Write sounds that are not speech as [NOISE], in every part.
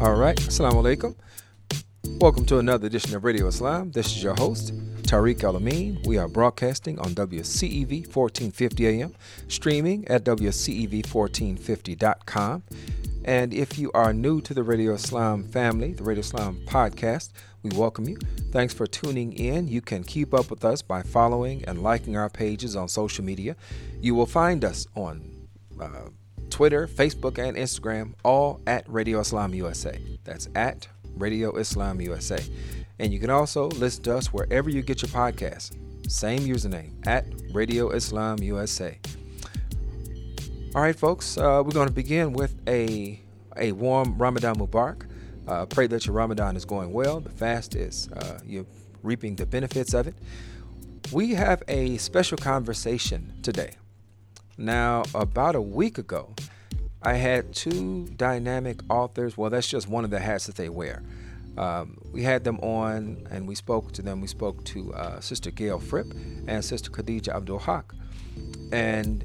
All right, Assalamu alaikum. Welcome to another edition of Radio Islam. This is your host, Tariq Al Amin. We are broadcasting on WCEV 1450 AM, streaming at WCEV1450.com. And if you are new to the Radio Islam family, the Radio Islam podcast, we welcome you. Thanks for tuning in. You can keep up with us by following and liking our pages on social media. You will find us on uh, Twitter, Facebook, and Instagram, all at Radio Islam USA. That's at Radio Islam USA. And you can also listen to us wherever you get your podcasts. Same username, at Radio Islam USA. All right, folks, uh, we're going to begin with a, a warm Ramadan Mubarak. Uh, pray that your Ramadan is going well. The fast is, uh, you're reaping the benefits of it. We have a special conversation today. Now, about a week ago, I had two dynamic authors. Well, that's just one of the hats that they wear. Um, we had them on and we spoke to them. We spoke to uh, Sister Gail Fripp and Sister Khadija Abdul Haq. And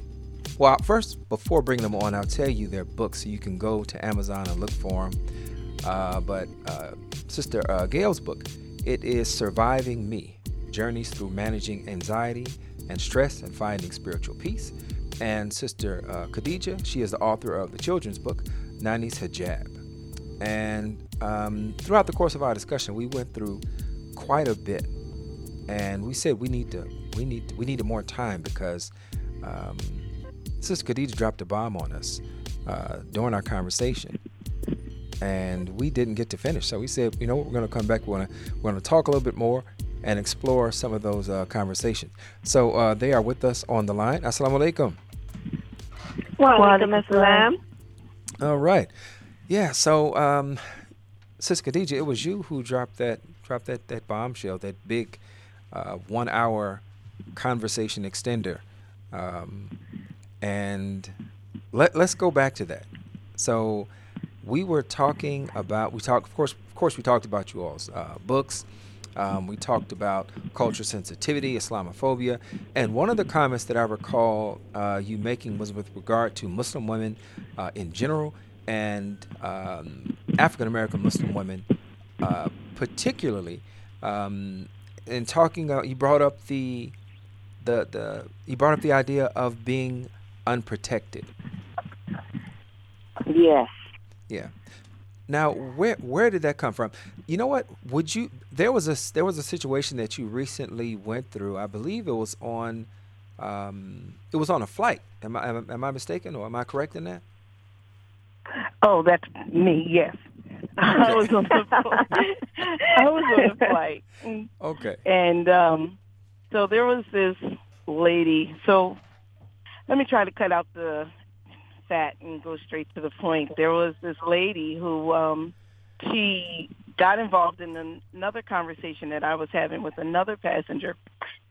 well, first, before bringing them on, I'll tell you their books so you can go to Amazon and look for them. Uh, but uh, Sister uh, Gail's book, it is Surviving Me Journeys Through Managing Anxiety and Stress and Finding Spiritual Peace and Sister uh, Khadija. She is the author of the children's book, Nani's Hijab. And um, throughout the course of our discussion, we went through quite a bit, and we said we need to, we need, to, we needed more time because um, Sister Khadija dropped a bomb on us uh, during our conversation, and we didn't get to finish. So we said, you know, we're going to come back. We're going we're to talk a little bit more and explore some of those uh, conversations. So uh, they are with us on the line. Assalamu alaikum. Wa alaikum assalam. All right. Yeah. So, um, Sis Khadija, it was you who dropped that dropped that that bombshell, that big uh, one hour conversation extender, um, and let let's go back to that. So, we were talking about we talked of course of course we talked about you all's uh, books. Um, we talked about culture sensitivity, Islamophobia, and one of the comments that I recall uh, you making was with regard to Muslim women uh, in general and um, African American Muslim women, uh, particularly. Um, in talking, uh, you brought up the the the you brought up the idea of being unprotected. Yes. Yeah. Now, where where did that come from? You know what? Would you? There was a there was a situation that you recently went through. I believe it was on, um, it was on a flight. Am I am, am I mistaken or am I correct in that? Oh, that's me. Yes. I was on the [LAUGHS] I was on a flight. [LAUGHS] Okay. And um so there was this lady. So let me try to cut out the fat and go straight to the point. There was this lady who um she got involved in another conversation that I was having with another passenger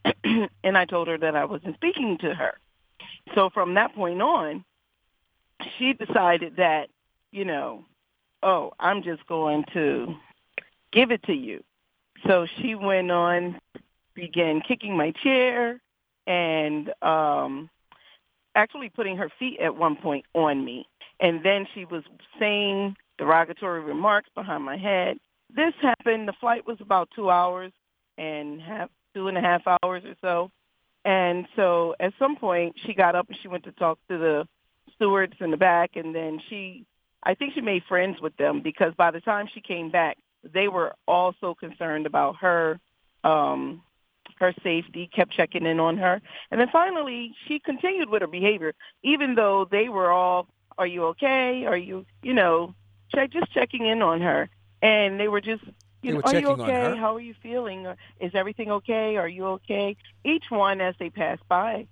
[CLEARS THROAT] and I told her that I wasn't speaking to her. So from that point on, she decided that, you know, oh, I'm just going to give it to you. So she went on, began kicking my chair and um actually putting her feet at one point on me. And then she was saying derogatory remarks behind my head. This happened, the flight was about two hours and half two and a half hours or so. And so at some point she got up and she went to talk to the stewards in the back and then she I think she made friends with them because by the time she came back, they were also concerned about her um her safety, kept checking in on her. And then finally she continued with her behavior, even though they were all, Are you okay? Are you you know, check just checking in on her. And they were just you know, are you okay? How are you feeling? Is everything okay? Are you okay? Each one as they passed by.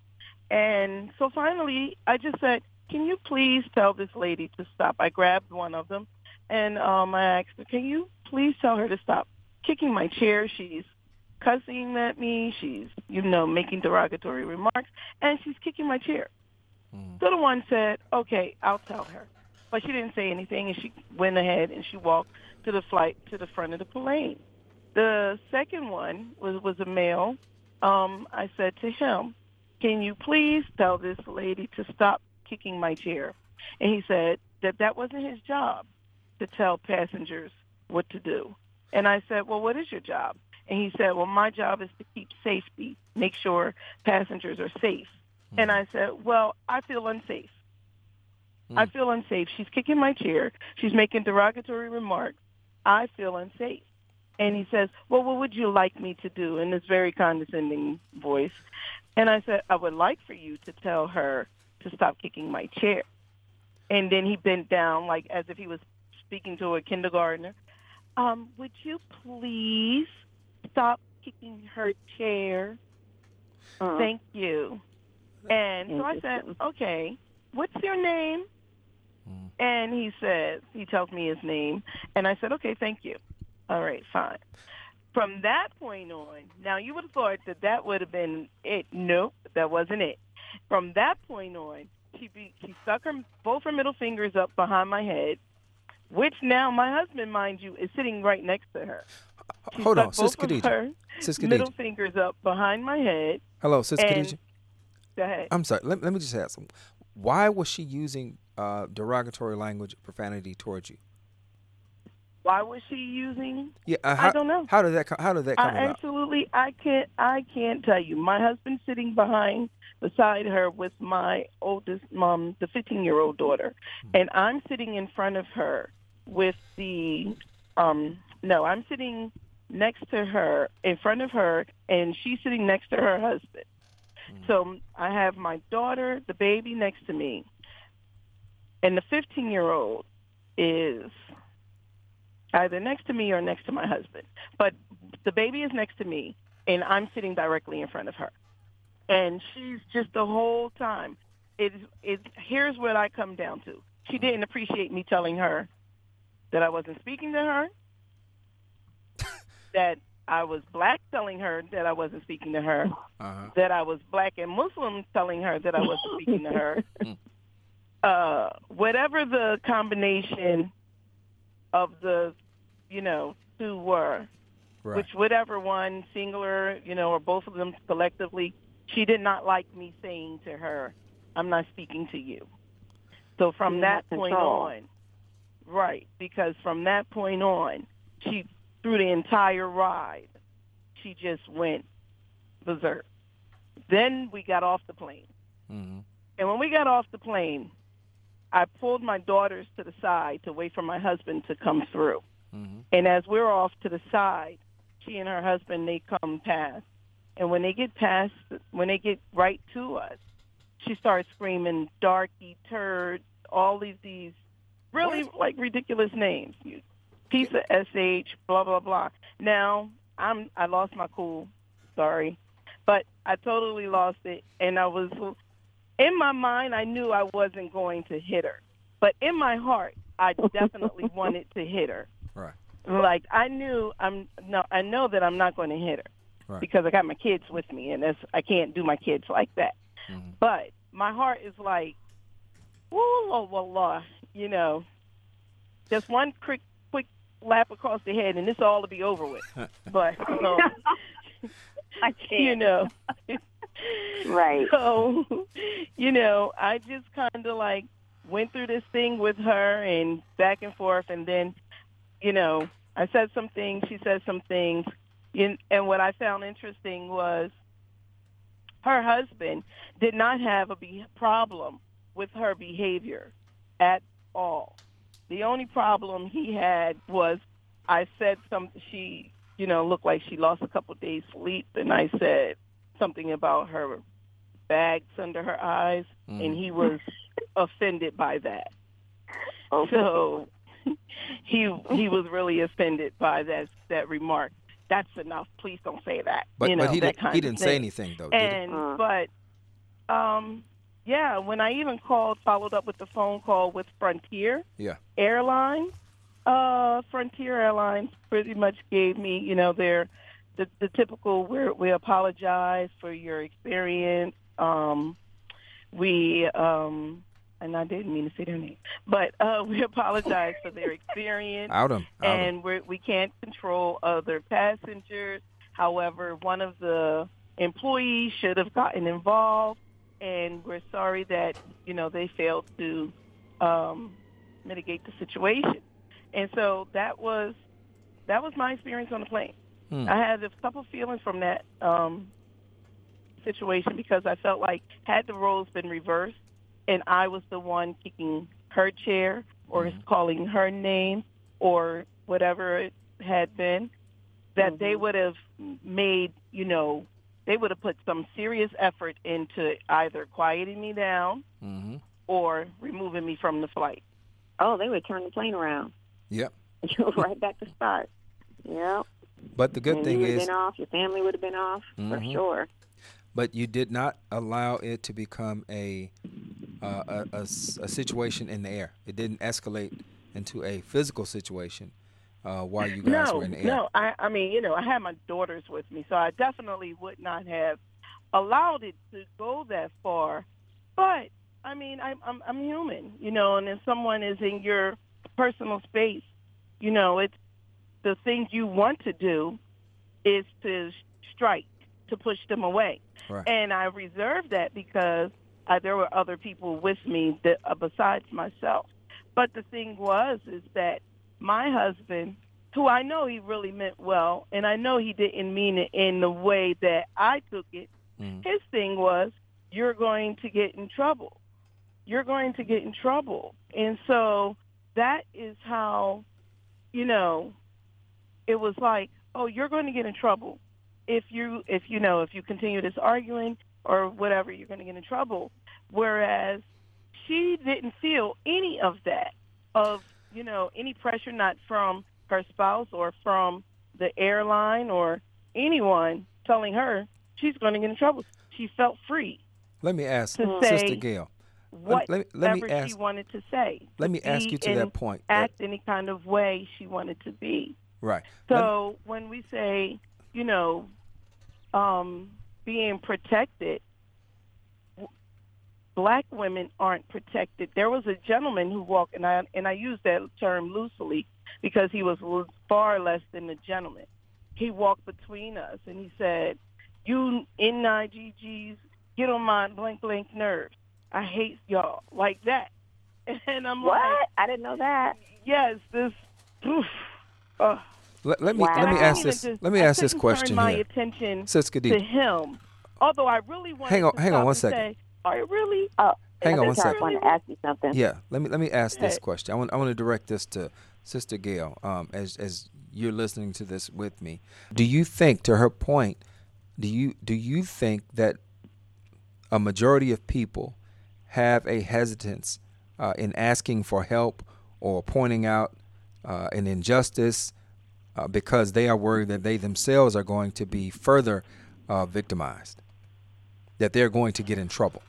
And so finally I just said, Can you please tell this lady to stop? I grabbed one of them and um I asked her, Can you please tell her to stop kicking my chair? She's cussing at me. She's, you know, making derogatory remarks, and she's kicking my chair. Mm. So the one said, okay, I'll tell her. But she didn't say anything, and she went ahead and she walked to the flight to the front of the plane. The second one was, was a male. Um, I said to him, can you please tell this lady to stop kicking my chair? And he said that that wasn't his job. to tell passengers what to do. And I said, well, what is your job? And he said, well, my job is to keep safety, make sure passengers are safe. Mm-hmm. And I said, well, I feel unsafe. I Mm. feel unsafe. She's kicking my chair. She's making derogatory remarks. I feel unsafe. And he says, well, what would you like me to do in this very condescending voice? And I said, I would like for you to tell her to stop kicking my chair. And then he bent down like as if he was speaking to a kindergartner. Um, would you please stop kicking her chair? Uh, Thank you. And so I said, okay, what's your name? Mm. And he says, he tells me his name. And I said, okay, thank you. All right, fine. From that point on, now you would have thought that that would have been it. Nope, that wasn't it. From that point on, she be, she stuck her both her middle fingers up behind my head, which now my husband, mind you, is sitting right next to her. She Hold on, Sis both of Khadija. middle fingers up behind my head. Hello, Sis Khadija. Go ahead. I'm sorry. Let, let me just ask. Why was she using uh, derogatory language, profanity towards you? Why was she using Yeah, uh, how, I don't know. How did that? co- How did that come I about? absolutely I can't I can't tell you. My husband's sitting behind beside her with my oldest mom, the 15 year old daughter, and I'm sitting in front of her with the um no, I'm sitting next to her in front of her and she's sitting next to her husband. So I have my daughter, the baby next to me. And the 15 year old is either next to me or next to my husband. But the baby is next to me, and I'm sitting directly in front of her. And she's just the whole time. It, it, here's what I come down to. She didn't appreciate me telling her that I wasn't speaking to her, that I was black telling her that I wasn't speaking to her, Uh-huh. that I was black and Muslim telling her that I wasn't speaking to her. [LAUGHS] uh, whatever the combination of the, you know, two were, Right. which whatever one, singular, you know, or both of them collectively, she did not like me saying to her, I'm not speaking to you. So from that point on, right, because from that point on, she, through the entire ride, she just went berserk. Then we got off the plane. hmm And when we got off the plane, I pulled my daughters to the side to wait for my husband to come through. hmm And as we're off to the side, she and her husband they come past. And when they get past, when they get right to us, she starts screaming "darky turd," all these these really like ridiculous names. Piece of sh, blah blah blah. Now I'm I lost my cool, sorry, but I totally lost it, and I was in my mind I knew I wasn't going to hit her, but in my heart I definitely [LAUGHS] wanted to hit her. Right. Like I knew I'm no I know that I'm not going to hit her Right. because I got my kids with me and that's I can't do my kids like that. Mhm. But my heart is like, whoa, whoa, whoa, you know, just one quick quick lap across the head and this all to be over with. [LAUGHS] But um, [LAUGHS] I can't. you know, [LAUGHS] Right. so you know, I just kind of like went through this thing with her and back and forth, and then you know, I said some things, she said some things, and and what I found interesting was her husband did not have a be- problem with her behavior at all. The only problem he had was I said some she you know looked like she lost a couple of days sleep and I said something about her bags under her eyes Mhm. and he was [LAUGHS] offended by that. Okay. So [LAUGHS] he he was really offended by that that remark. That's enough. Please don't say that. But you know, but he that didn't kind he didn't say anything though. Did he? And Uh. but um yeah, when I even called followed up with the phone call with Frontier Yeah. Airlines, uh Frontier Airlines pretty much gave me, you know, their the, the typical we we apologize for your experience. Um we um and I didn't mean to say their name, but uh, [LAUGHS] we apologize for their experience Out him. and we're, we can't control other passengers. However, one of the employees should have gotten involved, and we're sorry that you know they failed to um, mitigate the situation. And so that was that was my experience on the plane. Hmm. I had a couple feelings from that um, situation because I felt like had the roles been reversed and I was the one kicking her chair or Mm-hmm. calling her name or whatever it had been, that they Mhm. would have made, you know, they would have put some serious effort into either quieting me down Mm-hmm. or removing me from the flight. Oh, they would turn the plane around. Yep. You're [LAUGHS] right back to start. Yep. But the good and thing you would have is, been off. Your family would have been off for Mhm. sure. but you did not allow it to become a, uh, a, a s- a situation in the air. It didn't escalate into a physical situation uh, while you guys no, were in the air. No, I, I mean, you know, I had my daughters with me, so I definitely would not have allowed it to go that far. But I mean, I'm I'm, I'm human, you know, and if someone is in your personal space, you know, it's the thing you want to do is to strike to push them away, Right. and I reserved that because uh, there were other people with me that, uh, besides myself. But the thing was, is that my husband, who I know he really meant well, and I know he didn't mean it in the way that I took it. Mhm. His thing was, you're going to get in trouble. You're going to get in trouble. And so that is how, you know, it was like, oh, you're going to get in trouble if you if you know if you continue this arguing or whatever, you're going to get in trouble. Whereas she didn't feel any of that of you know any pressure not from her spouse or from the airline or anyone telling her she's going to get in trouble. She felt free Let me ask Sister Gail. whatever let me- let me she wanted to say. Let me ask you to that point. that- Act any kind of way she wanted to be. right. So when we say, you know, um, being protected, black women aren't protected. There was a gentleman who walked, and I and I use that term loosely because he was far less than a gentleman. He walked between us, and he said, "You NIGGs get on my blank blank nerves. I hate y'all like that." [LAUGHS] And I'm What? like, I didn't know that. "Yes, this." Oof, uh, let, let me Wow. let me ask this. just- Let me I ask this question turn my here. attention Sis to him. Although I really wanted Hang on- to hang on stop one and second. Say, Are you really? Oh, Hang on one think I want to ask you something. Yeah, let me let me ask this question. I want I want to direct this to Sister Gail. Um, as as you're listening to this with me, do you think, to her point, do you do you think that a majority of people have a hesitance uh, in asking for help or pointing out uh, an injustice uh, because they are worried that they themselves are going to be further uh, victimized, that they're going to get in trouble?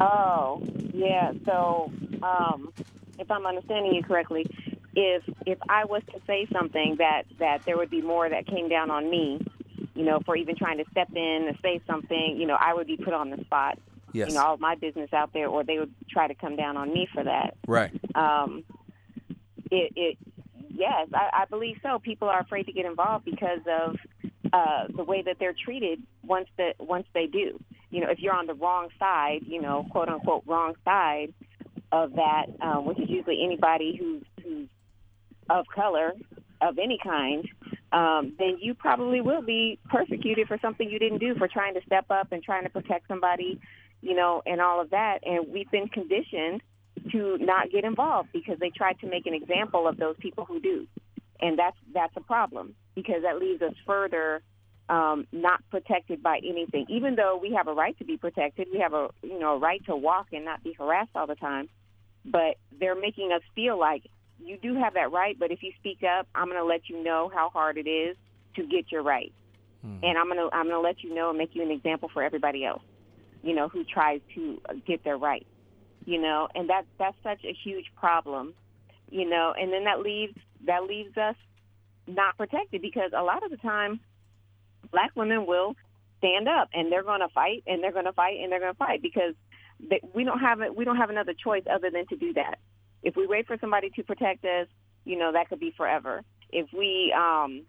Oh, yeah. So, um, if I'm understanding you correctly, if if I was to say something that that there would be more that came down on me, you know, for even trying to step in and say something, you know, I would be put on the spot. Yes. You know, all of my business out there, or they would try to come down on me for that. right. Um, it, it yes, I, I believe so. People are afraid to get involved because of uh, the way that they're treated once that once they do. You know, if you're on the wrong side, you know, quote unquote wrong side of that, um, which is usually anybody who's who's of color of any kind, um, then you probably will be persecuted for something you didn't do for trying to step up and trying to protect somebody, you know, and all of that. And we've been conditioned to not get involved because they tried to make an example of those people who do, and that's that's a problem because that leaves us further um, not protected by anything. Even though we have a right to be protected, we have a you know a right to walk and not be harassed all the time. But they're making us feel like you do have that right, but if you speak up, I'm going to let you know how hard it is to get your right, Mhm. and I'm going to I'm going to let you know and make you an example for everybody else, you know, who tries to get their right, you know, and that that's such a huge problem, you know, and then that leaves that leaves us not protected because a lot of the time, black women will stand up and they're going to fight and they're going to fight and they're going to fight because they, we don't have it. We don't have another choice other than to do that. If we wait for somebody to protect us, you know, that could be forever. If we, um,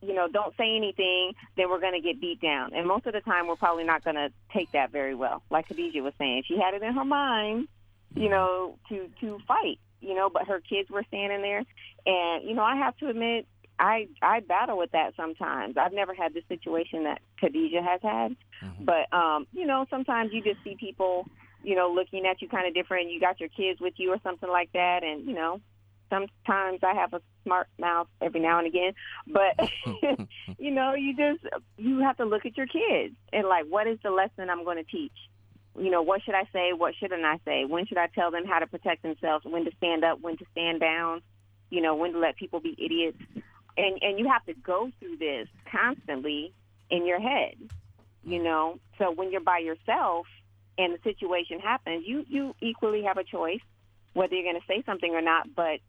you know, don't say anything, then we're going to get beat down. And most of the time, we're probably not going to take that very well. Like Khadijah was saying, she had it in her mind, you know, to to fight. you know, but her kids were standing there. And, you know, I have to admit, I I battle with that sometimes. I've never had the situation that Khadijah has had, mm-hmm. but um, you know, sometimes you just see people, you know, looking at you kind of different. You got your kids with you or something like that, and you know, sometimes I have a smart mouth every now and again, but [LAUGHS] [LAUGHS] you know, you just you have to look at your kids and like, what is the lesson I'm going to teach? You know, what should I say? What shouldn't I say? When should I tell them how to protect themselves? When to stand up? When to stand down? You know, when to let people be idiots? And and you have to go through this constantly in your head. You know, so when you're by yourself and the situation happens, you you equally have a choice whether you're going to say something or not. But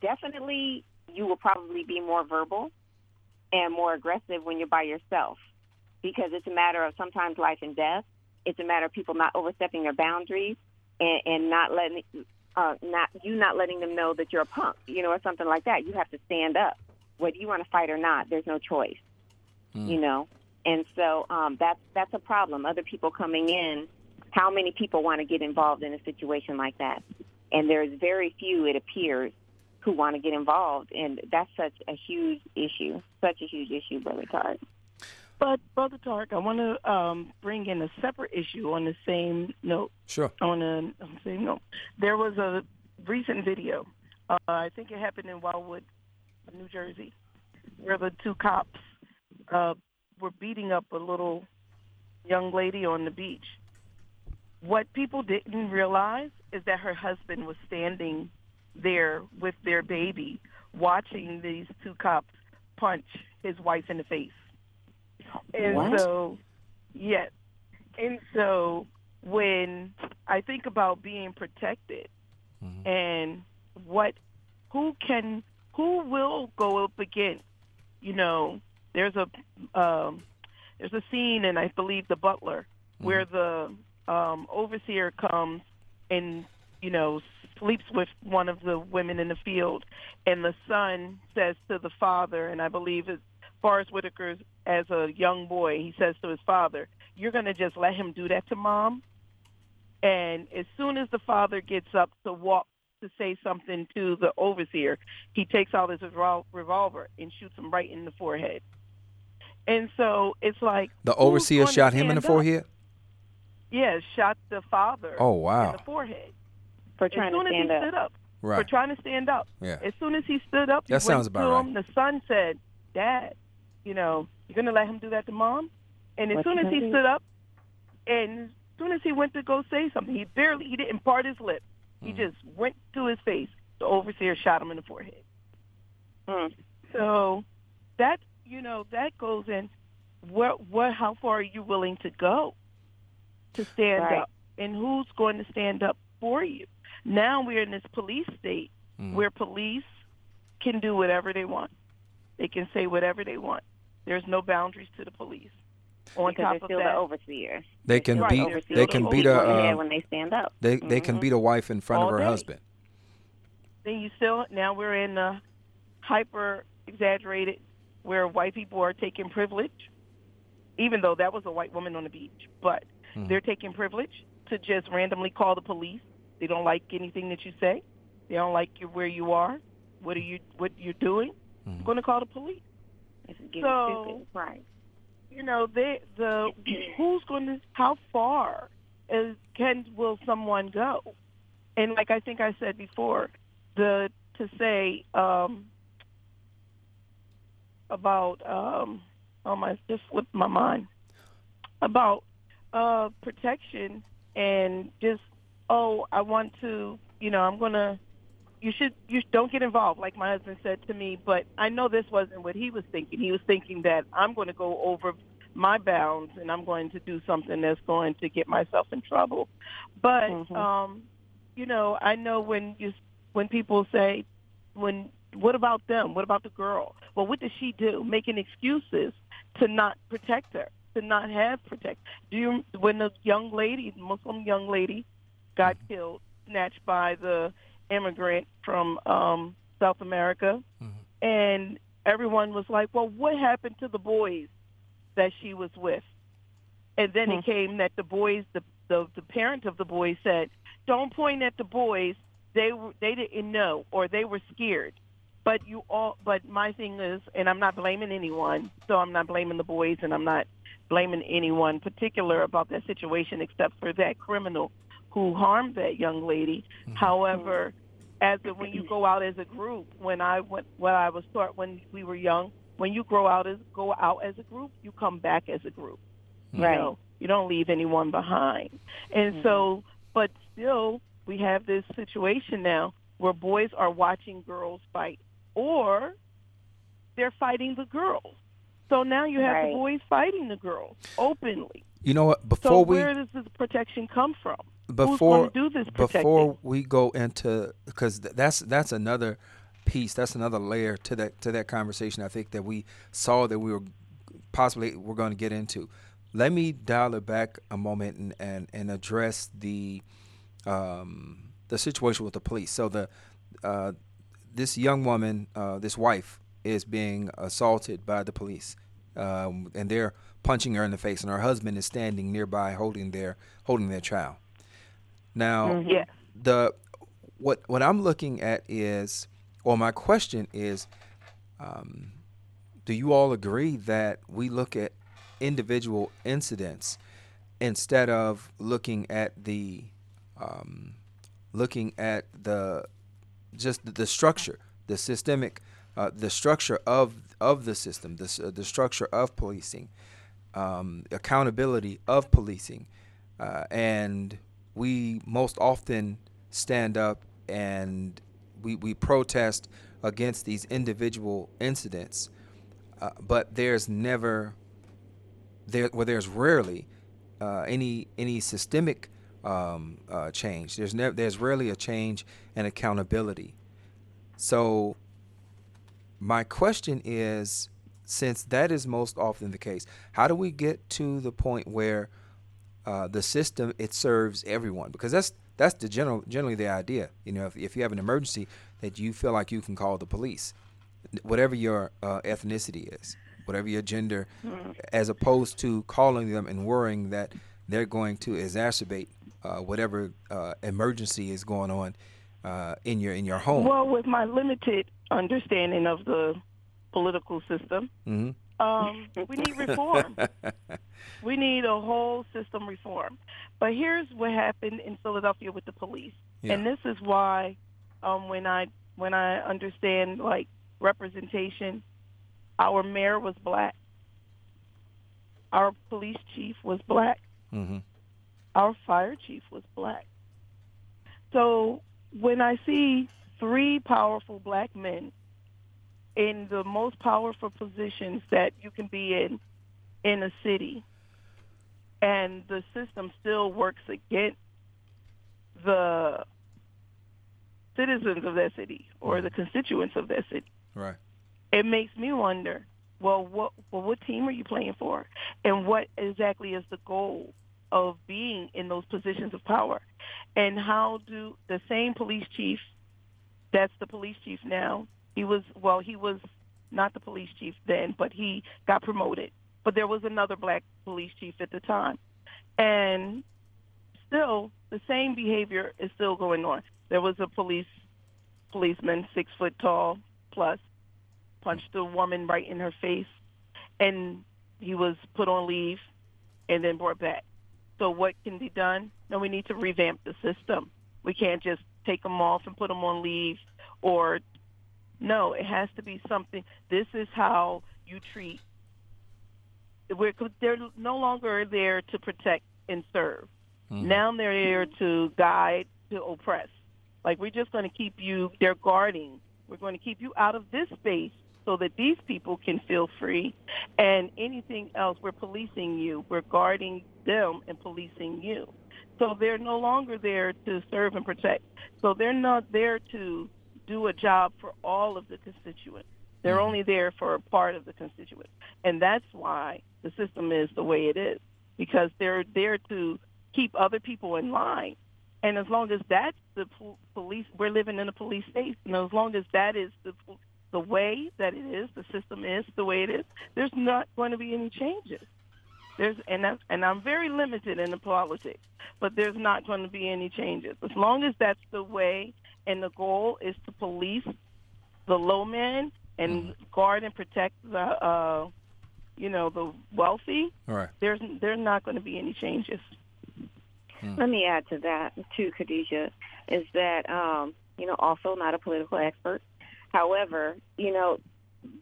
definitely you will probably be more verbal and more aggressive when you're by yourself because it's a matter of sometimes life and death. It's a matter of people not overstepping their boundaries and, and not letting uh, not you not letting them know that you're a punk, you know, or something like that. You have to stand up, whether you want to fight or not. There's no choice, mm. you know. And so um, that's that's a problem. Other people coming in, how many people want to get involved in a situation like that? And there's very few, it appears, who want to get involved, and that's such a huge issue, such a huge issue, Brother Tariq. But Brother Tariq, I want to um, bring in a separate issue on the same note. Sure. On, a, on the same note, there was a recent video. Uh, I think it happened in Wildwood, New Jersey, where the two cops uh, were beating up a little young lady on the beach. What people didn't realize is that her husband was standing there with their baby watching these two cops punch his wife in the face. And what? so, yes. And so when I think about being protected mm-hmm. and what, who can, who will go up against, you know, there's a, um, there's a scene in I believe The Butler mm-hmm. where the um, overseer comes and you know sleeps with one of the women in the field, and the son says to the father, and I believe it's Forest Whitaker as a young boy, he says to his father, "You're going to just let him do that to mom." And as soon as the father gets up to walk to say something to the overseer, he takes out his revolver and shoots him right in the forehead. And so it's like the overseer shot him in the forehead. Yes, yeah, shot the father. Oh wow! In the forehead for trying to stand up. up. Right. For trying to stand up. Yeah. As soon as he stood up, that sounds about right. Him, the son said, "Dad, you know, you're gonna let him do that to mom?" And as what soon as he stood up, and as soon as he went to go say something, he barely he didn't part his lip. He mm. just went to his face. The overseer shot him in the forehead. Mm. So that you know that goes in. What what how far are you willing to go to stand right. up, and who's going to stand up for you? Now we're in this police state mm. where police can do whatever they want. They can say whatever they want. There's no boundaries to the police. On because top they're still of that, the overseer. They can right, beat. They can beat a. Uh, when they stand up. They mm-hmm. they can beat a wife in front All of her day. husband. Then you still now we're in the hyper exaggerated where white people are taking privilege, even though that was a white woman on the beach, but mm. they're taking privilege to just randomly call the police they don't like anything that you say. They don't like you where you are. What are you what you're doing? Mm-hmm. I'm going to call the police. so, right. You know, they the who's going to how far is can will someone go? And like I think I said before, the to say um about um oh my just slipped my mind about uh protection and just oh, I want to, you know, I'm to, you should, you don't get involved, like my husband said to me. But I know this wasn't what he was thinking. He was thinking that I'm going to go over my bounds and I'm going to do something that's going to get myself in trouble. But, mm-hmm. um, you know, I know when you, when people say, when, what about them? What about the girl? Well, what does she do? Making excuses to not protect her, to not have protect. Do you, when the young lady, Muslim young lady, got killed, snatched by the immigrant from um, South America. Mm-hmm. And everyone was like, well, what happened to the boys that she was with? And then mm-hmm. it came that the boys, the, the, the parent of the boys said, don't point at the boys, they were they didn't know or they were scared. But you all but my thing is and I'm not blaming anyone, so I'm not blaming the boys and I'm not blaming anyone particular about that situation except for that criminal who harmed that young lady. Mm-hmm. However, as a, when you go out as a group, when I went when I was taught when we were young, when you grow out as go out as a group, you come back as a group. Right. You know, you don't leave anyone behind. And mm-hmm. so, but still, we have this situation now where boys are watching girls fight, or they're fighting the girls. So now you have right. the boys fighting the girls openly. You know what? Before so we, where does this protection come from? Before before we go into because that's that's another piece. That's another layer to that to that conversation. I think that we saw that we were possibly we're going to get into. Let me dial it back a moment and and, and address the um, the situation with the police. So the uh, this young woman, uh, this wife, is being assaulted by the police, um, and they're punching her in the face, and her husband is standing nearby holding their holding their child. Now, mm-hmm. yeah. the what what I'm looking at is, or my question is, um, do you all agree that we look at individual incidents instead of looking at the um, looking at the just the, the structure, the systemic, uh, the structure of of the system, the uh, the structure of policing, um, accountability of policing, uh, and we most often stand up and we, we protest against these individual incidents, uh, but there's never there well there's rarely uh, any any systemic um, uh, change. There's never there's rarely a change in accountability. So my question is, since that is most often the case, how do we get to the point where uh, the system it serves everyone because that's that's the general generally the idea. You know, if, if you have an emergency, that you feel like you can call the police, whatever your uh, ethnicity is, whatever your gender, mm-hmm. as opposed to calling them and worrying that they're going to exacerbate uh, whatever uh, emergency is going on uh, in your in your home. Well, with my limited understanding of the political system, mm-hmm. Um, we need reform. [LAUGHS] we need a whole system reform. But here's what happened in Philadelphia with the police, yeah. and this is why um, when I when I understand like representation, our mayor was black, our police chief was black, mm-hmm. our fire chief was black. So when I see three powerful black men in the most powerful positions that you can be in in a city and the system still works against the citizens of that city or the constituents of that city. Right. It makes me wonder, well, what well, what team are you playing for, and what exactly is the goal of being in those positions of power, and how do the same police chief, that's the police chief now, he was well, he was not the police chief then, but he got promoted. But there was another black police chief at the time. And still the same behavior is still going on. There was a police policeman, six foot tall plus, punched a woman right in her face and he was put on leave and then brought back. So what can be done? No, we need to revamp the system. We can't just take them off and put them on leave or no, it has to be something. This is how you treat. We're, they're no longer there to protect and serve. Mm-hmm. Now they're there to guide, to oppress. Like we're just going to keep you. They're guarding. We're going to keep you out of this space so that these people can feel free. And anything else, we're policing you. We're guarding them and policing you. So they're no longer there to serve and protect. So they're not there to do a job for all of the constituents. They're mm-hmm. only there for a part of the constituents. And that's why the system is the way it is, because they're there to keep other people in line. And as long as that's the police, we're living in a police state, and as long as that is the the way that it is, the system is the way it is, there's not going to be any changes. There's and that's, and I'm very limited in the politics, but there's not going to be any changes as long as that's the way and the goal is to police the low man and Mm. guard and protect the, uh, you know, the wealthy, All right. there's there's not going to be any changes. Let me add to that too, Khadijah, is that um, you know also not a political expert. However, you know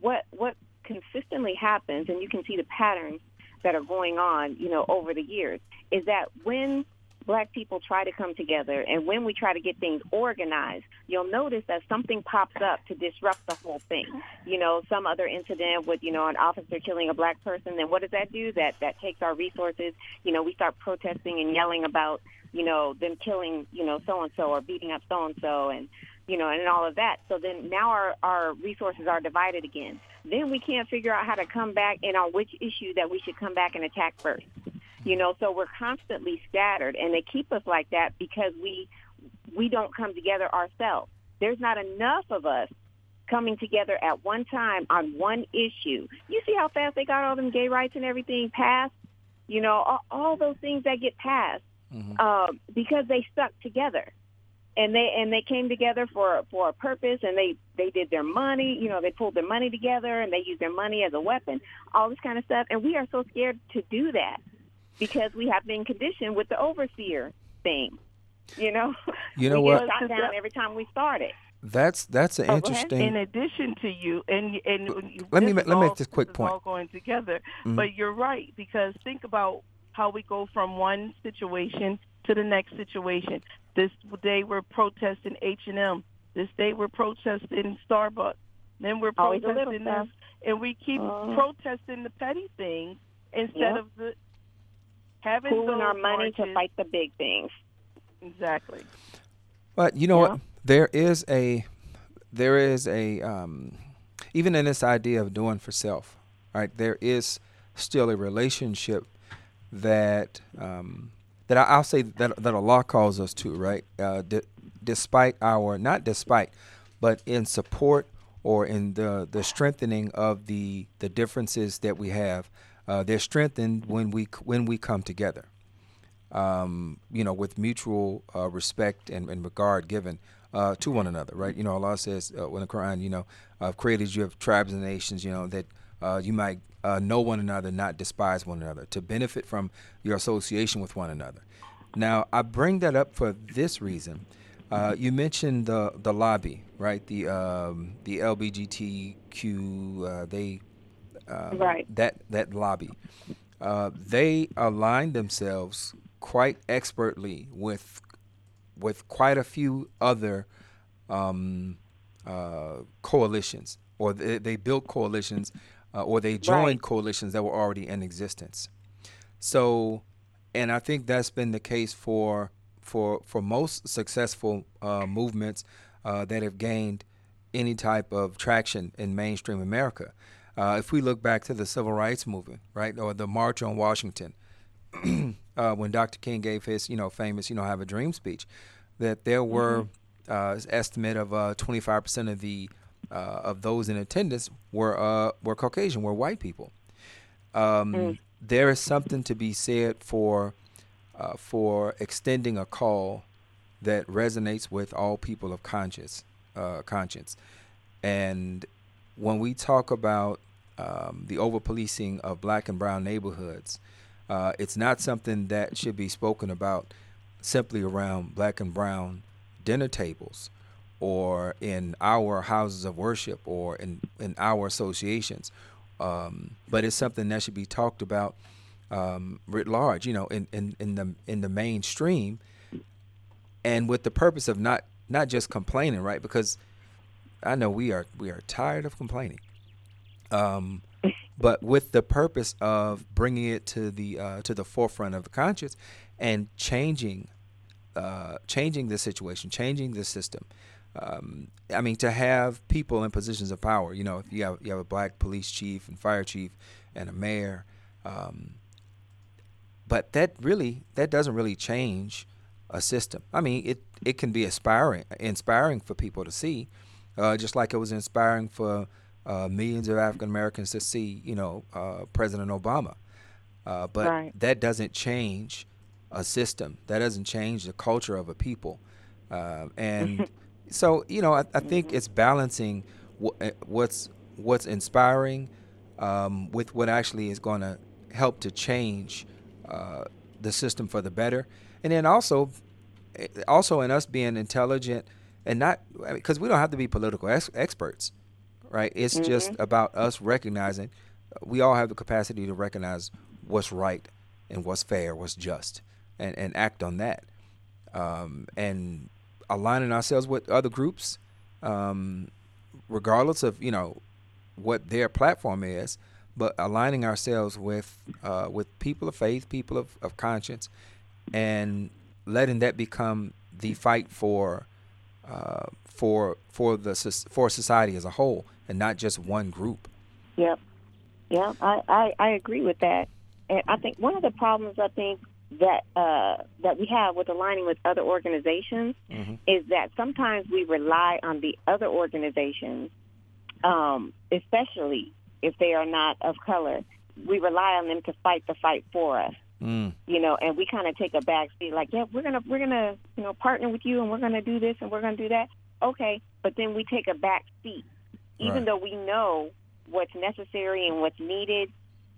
what what consistently happens, and you can see the patterns that are going on, you know, over the years, is that when black people try to come together and when we try to get things organized, you'll notice that something pops up to disrupt the whole thing. You know, some other incident with, you know, an officer killing a black person, then what does that do? That that takes our resources. You know, we start protesting and yelling about, you know, them killing, you know, so and so or beating up so and so and you know, and all of that. So then now our, our resources are divided again. Then we can't figure out how to come back and on which issue that we should come back and attack first. You know, so we're constantly scattered, and they keep us like that because we we don't come together ourselves. There's not enough of us coming together at one time on one issue. You see how fast they got all them gay rights and everything passed? You know, all, all those things that get passed Mhm. um, because they stuck together and they and they came together for for a purpose and they they did their money you know they pulled their money together and they used their money as a weapon all this kind of stuff and we are so scared to do that because we have been conditioned with the overseer thing you know [LAUGHS] You know we what? shot down every time we start it That's that's an Oh, interesting. In addition to you, and and Let me this let me make all- this quick is point. All going together, Mhm. but you're right because think about how we go from one situation to the next situation. This day we're protesting H and M. This day we're protesting Starbucks. Then we're Always a little protesting stuff. this, and we keep Uh-huh. protesting the petty things instead Yep. of the having pooling our money to fight the big things Exactly. But you know Yeah. what? There is a there is a um, even in this idea of doing for self, right? There is still a relationship that um, that I, I'll say that that Allah calls us to, right? Uh, d- despite our not despite, but in support or in the the strengthening of the the differences that we have, uh, they're strengthened when we when we come together um, you know, with mutual uh, respect and, and regard given uh, to one another, right? You know, Allah says uh, in the Quran, you know, I've created you of tribes and nations, you know, that uh, you might uh, know one another, not despise one another, to benefit from your association with one another. Now, I bring that up for this reason. Uh, you mentioned the the lobby, right? The um, the LBGTQ they um, Right. that that lobby. Uh, they align themselves quite expertly with with quite a few other um, uh, coalitions, or they, they built coalitions, uh, or they joined Right. coalitions that were already in existence. So, and I think that's been the case for for for most successful uh, movements uh, that have gained any type of traction in mainstream America. Uh, if we look back to the civil rights movement, right, or the March on Washington, [CLEARS THROAT] uh, when Dr. King gave his, you know, famous, you know, "Have a Dream" speech, that there were uh, an estimate of uh, 25% of the uh, of those in attendance were uh, were Caucasian, were white people. Um, There is something to be said for uh, for extending a call that resonates with all people of conscience, uh, conscience, and when we talk about um, the over policing of black and brown neighborhoods, uh, it's not something that should be spoken about simply around black and brown dinner tables or in our houses of worship or in, in our associations. Um, but it's something that should be talked about um, writ large, you know, in, in, in the in the mainstream and with the purpose of not not just complaining, right? Because I know we are we are tired of complaining, um, but with the purpose of bringing it to the uh, to the forefront of the conscience and changing uh, changing the situation, changing the system. Um, I mean, to have people in positions of power. You know, if you have you have a black police chief and fire chief and a mayor, um, but that really that doesn't really change a system. I mean, it it can be inspiring inspiring for people to see, uh, just like it was inspiring for uh, millions of African Americans to see, you know, uh, President Obama. Uh, but Right. that doesn't change a system. That doesn't change the culture of a people. Uh, and [LAUGHS] So you know, I, I think mm-hmm. it's balancing eh, what's what's inspiring um, with what actually is going to help to change uh, the system for the better, and then also eh, also in us being intelligent and not because I mean, we don't have to be political ex- experts, right? It's mm-hmm. just about us recognizing we all have the capacity to recognize what's right and what's fair, what's just, and, and act on that. Um, and aligning ourselves with other groups, um, regardless of you know what their platform is, but aligning ourselves with uh, with people of faith, people of, of conscience, and letting that become the fight for uh, for for the for society as a whole, and not just one group. Yep. Yeah, I, I, I agree with that. And I think one of the problems I think that uh, that we have with aligning with other organizations mm-hmm. is that sometimes we rely on the other organizations, um, especially if they are not of color. We rely on them to fight the fight for us. Mm. You know, and we kind of take a back seat, like, yeah, we're gonna we're gonna you know partner with you, and we're gonna do this, and we're gonna do that. Okay, but then we take a back seat, even right. though we know what's necessary and what's needed,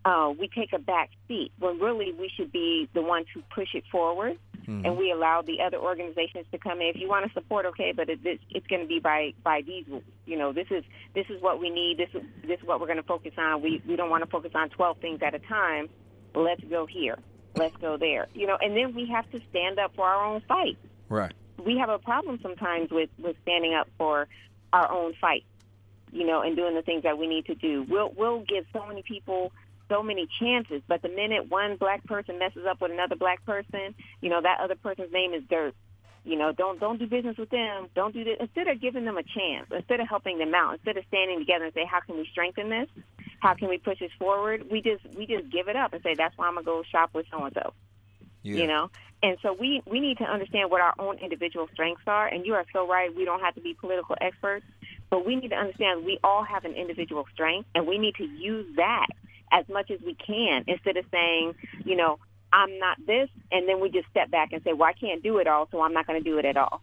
uh, we take a back seat when really we should be the ones who push it forward mm-hmm. and we allow the other organizations to come in. If you want to support, okay, but it, it's, it's going to be by by these rules. You know, this is this is what we need. This is this is what we're going to focus on. We we don't want to focus on 12 things at a time. Let's go here. Let's go there. You know, and then we have to stand up for our own fight. Right. We have a problem sometimes with with standing up for our own fight you know, and doing the things that we need to do. We'll we'll give so many people so many chances, but the minute one black person messes up with another black person, you know, that other person's name is dirt. You know, don't don't do business with them. Don't do this. Instead of giving them a chance, instead of helping them out, instead of standing together and say, how can we strengthen this? How can we push this forward? We just we just give it up and say that's why I'm gonna go shop with so and so. You know, and so we we need to understand what our own individual strengths are. And you are so right. We don't have to be political experts. But we need to understand we all have an individual strength, and we need to use that as much as we can instead of saying, you know, I'm not this, and then we just step back and say, well, I can't do it all, so I'm not going to do it at all.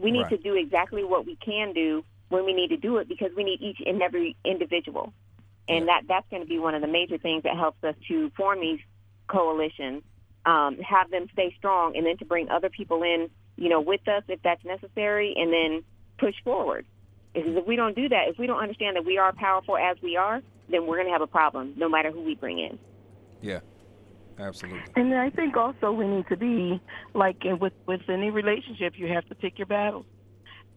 We need right. to do exactly what we can do when we need to do it because we need each and every individual. And yeah. that that's going to be one of the major things that helps us to form these coalitions, um, have them stay strong, and then to bring other people in, you know, with us if that's necessary, and then push forward. Because if we don't do that, if we don't understand that we are powerful as we are, then we're going to have a problem, no matter who we bring in. Yeah, absolutely. And I think also we need to be like with with any relationship, you have to pick your battles.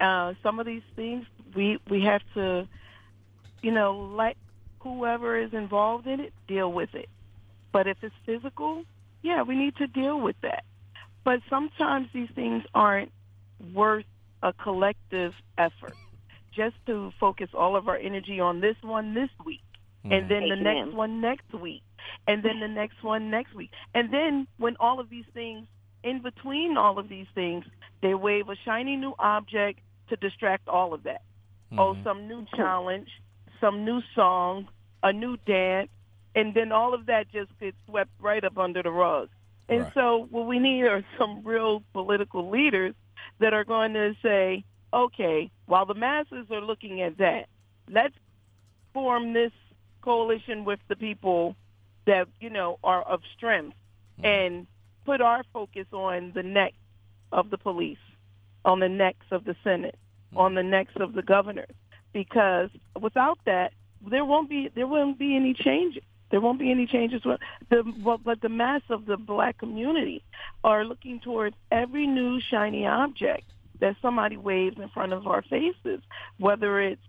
Uh, some of these things we we have to, you know, let whoever is involved in it deal with it. But if it's physical, yeah, we need to deal with that. But sometimes these things aren't worth a collective effort just to focus all of our energy on this one this week, mm. and then the next one next week, and then the next one next week. And then when all of these things, in between all of these things, they wave a shiny new object to distract all of that. Mm-hmm. Oh, some new challenge, some new song, a new dance, and then all of that just gets swept right up under the rug. And right. so what we need are some real political leaders that are going to say, okay, while the masses are looking at that, let's form this coalition with the people that, you know, are of strength mm-hmm. and put our focus on the necks of the police, on the necks of the Senate, mm-hmm. on the necks of the governors. Because without that, there won't be there won't be any changes. There won't be any changes. The, but the mass of the black community are looking towards every new shiny object that somebody waves in front of our faces, whether it's,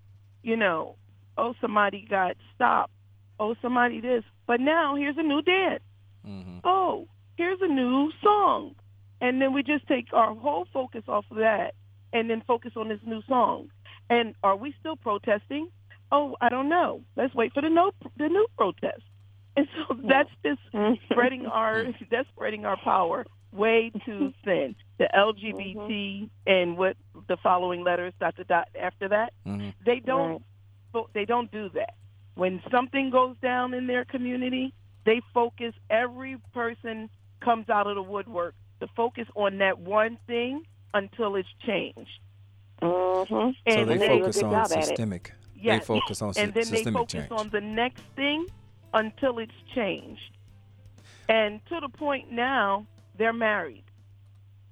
you know, oh, somebody got stopped, oh, somebody this. But now here's a new dance. Mm-hmm. Oh, here's a new song. And then we just take our whole focus off of that and then focus on this new song. And are we still protesting? Oh, I don't know. Let's wait for the no the new protest. And so [LAUGHS] that's just spreading our [LAUGHS] that's spreading our power way too [LAUGHS] thin. The LGBT mm-hmm. and what the following letters dot to dot after that, mm-hmm. they don't right. they don't do that. When something goes down in their community, they focus. Every person comes out of the woodwork to focus on that one thing until it's changed. Mm-hmm. so they they focus on job at it. systemic. Yes. They focus on and sy- then they focus change. on the next thing until it's changed. And to the point now, they're married,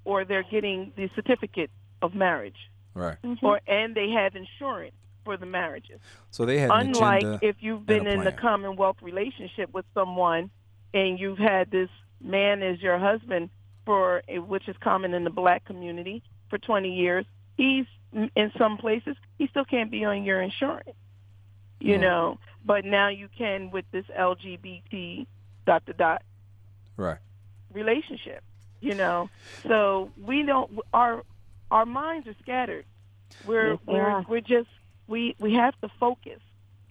or they're getting the certificate of marriage, right. or and they have insurance for the marriages. So they had Unlike if you've been and a in the. common-law relationship with someone, and you've had this man as your husband for which is common in the black community for 20 years. He's in some places he still can't be on your insurance. You Mhm. know, but now you can with this LGBT dot dot dot right. Relationship. You know, so we don't our our minds are scattered. We're Yes, we're we're just we we have to focus,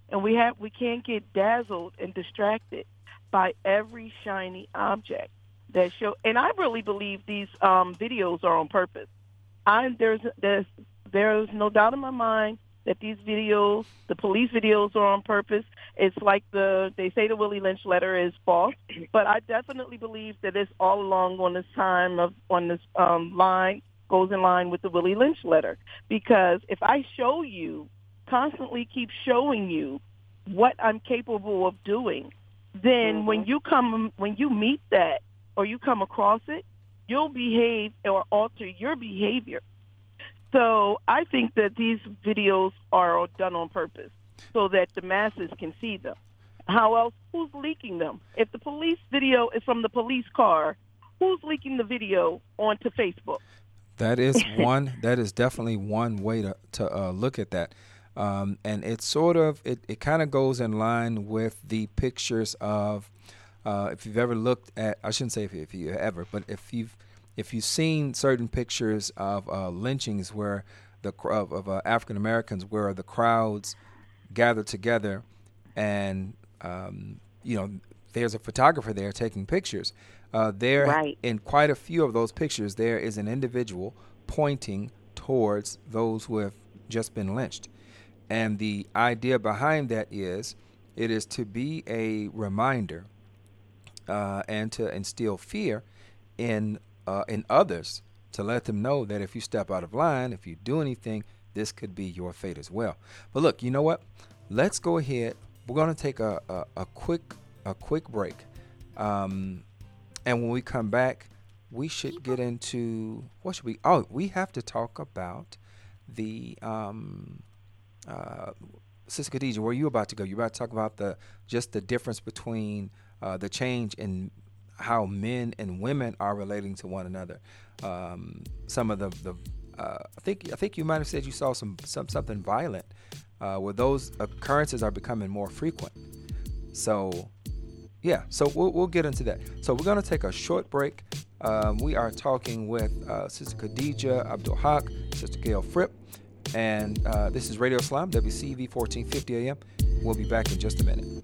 and we have we can't get dazzled and distracted by every shiny object that show. And I really believe these um, videos are on purpose. I there's there's there's no doubt in my mind that these videos, the police videos, are on purpose. It's like the they say the Willie Lynch letter is false, [CLEARS THROAT] but I definitely believe that it's all along on this time of on this um, line goes in line with the Willie Lynch letter because if I show you constantly keep showing you what I'm capable of doing, then when you come when you meet that or you come across it, you'll behave or alter your behavior. So I think that these videos are done on purpose so that the masses can see them. How else? Who's leaking them? If the police video is from the police car, who's leaking the video onto Facebook? That is [LAUGHS] one. that is definitely one way to to uh, look at that, um, and it's sort of it. It kind of goes in line with the pictures of. Uh, if you've ever looked at, I shouldn't say if, if you ever, but if you've if you've seen certain pictures of uh, lynchings where the of, of uh, African Americans where the crowds gather together, and um, you know there's a photographer there taking pictures. Uh, there, Right. in quite a few of those pictures, there is an individual pointing towards those who have just been lynched, and the idea behind that is it is to be a reminder uh, and to instill fear in uh, in others to let them know that if you step out of line, if you do anything, this could be your fate as well. But look, you know what? Let's go ahead. We're going to take a, a, a quick a quick break, um, and when we come back, we should get into what should we? Oh, we have to talk about the um, uh, Sister Khadija, where you about to go? You about to talk about the just the difference between uh, the change in how men and women are relating to one another. Um, some of the the uh, I think I think you might have said you saw some, some something violent uh, where those occurrences are becoming more frequent. So yeah, so we'll, we'll get into that. So we're to take a short break. Um, we are talking with uh, Sister Khadija Abdul Haq, Sister Gail Fripp, and uh, this is Radio Islam, WCEV 1450 AM. We'll be back in just a minute.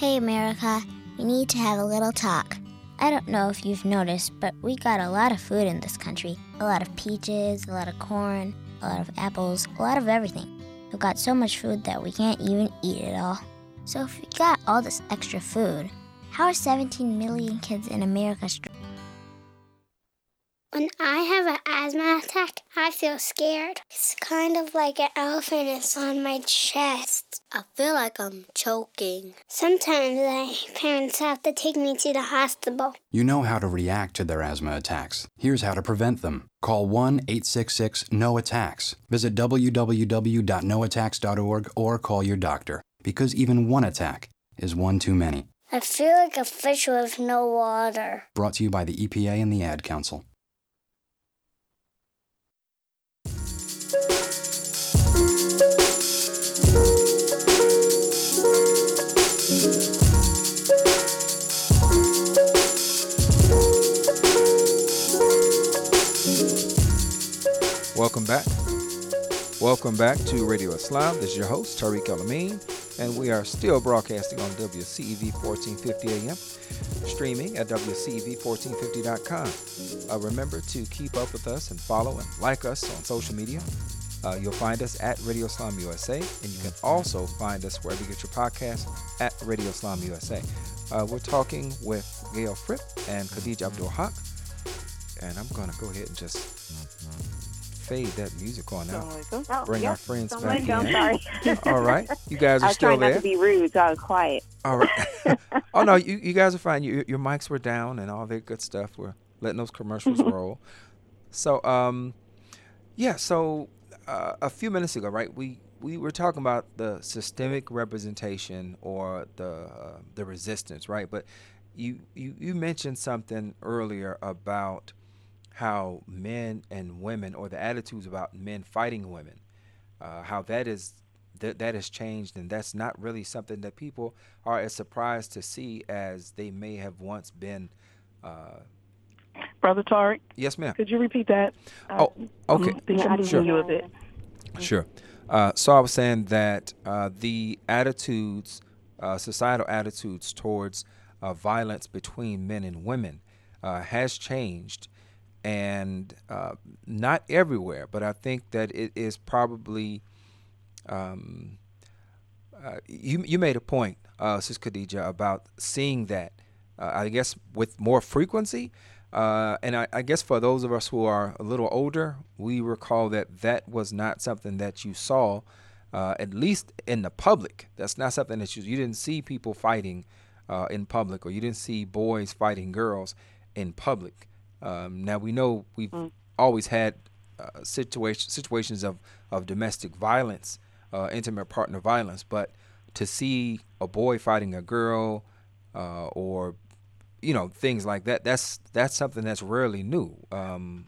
Hey America, we need to have a little talk. I don't know if you've noticed, but we got a lot of food in this country. A lot of peaches, a lot of corn, a lot of apples, a lot of everything. We've got so much food that we can't even eat it all. So if we got all this extra food, how are 17 million kids in America struggling? When I have an asthma attack, I feel scared. It's kind of like an elephant is on my chest. I feel like I'm choking. Sometimes my parents have to take me to the hospital. You know how to react to their asthma attacks. Here's how to prevent them. Call 1 866 No Attacks. Visit www.noattacks.org or call your doctor because even one attack is one too many. I feel like a fish with no water. Brought to you by the EPA and the Ad Council. Welcome back. Welcome back to Radio Islam. This is your host, Tariq El and we are still broadcasting on WCEV 1450 AM, streaming at WCEV1450.com. Uh, remember to keep up with us and follow and like us on social media. Uh, you'll find us at Radio Islam USA, and you can also find us wherever you get your podcast at Radio Islam USA. Uh, we're talking with Gail Fripp and Khadija Abdul Haq, and I'm going to go ahead and just fade that music on out. Oh, Bring yeah. our friends Don't back mind, in. sorry. [LAUGHS] All right, you guys I are was still trying not there. to be rude, so I was quiet. All right. [LAUGHS] [LAUGHS] oh no, you, you guys are fine. You, your mics were down and all that good stuff. We're letting those commercials roll. So um, yeah. So uh, a few minutes ago, right? We we were talking about the systemic representation or the uh, the resistance, right? But you you you mentioned something earlier about how men and women or the attitudes about men fighting women, uh, how that is that that has changed and that's not really something that people are as surprised to see as they may have once been. Uh, Brother Tariq, yes, ma'am. could you repeat that? Oh, okay. Think I'm losing Sure. you a bit. Sure. Uh, so I was saying that uh, the attitudes, uh, societal attitudes towards uh, violence between men and women uh, has changed, and uh, not everywhere, but I think that it is probably. Um, uh, you you made a point, uh, Sis Khadija, about seeing that. Uh, I guess with more frequency, uh, and I, I guess for those of us who are a little older, we recall that that was not something that you saw, uh, at least in the public. That's not something that you you didn't see people fighting uh, in public, or you didn't see boys fighting girls in public. Um, now we know we've always had uh, situation, situations of, of domestic violence, uh, intimate partner violence, but to see a boy fighting a girl, uh, or you know things like that, that's that's something that's rarely new. Um,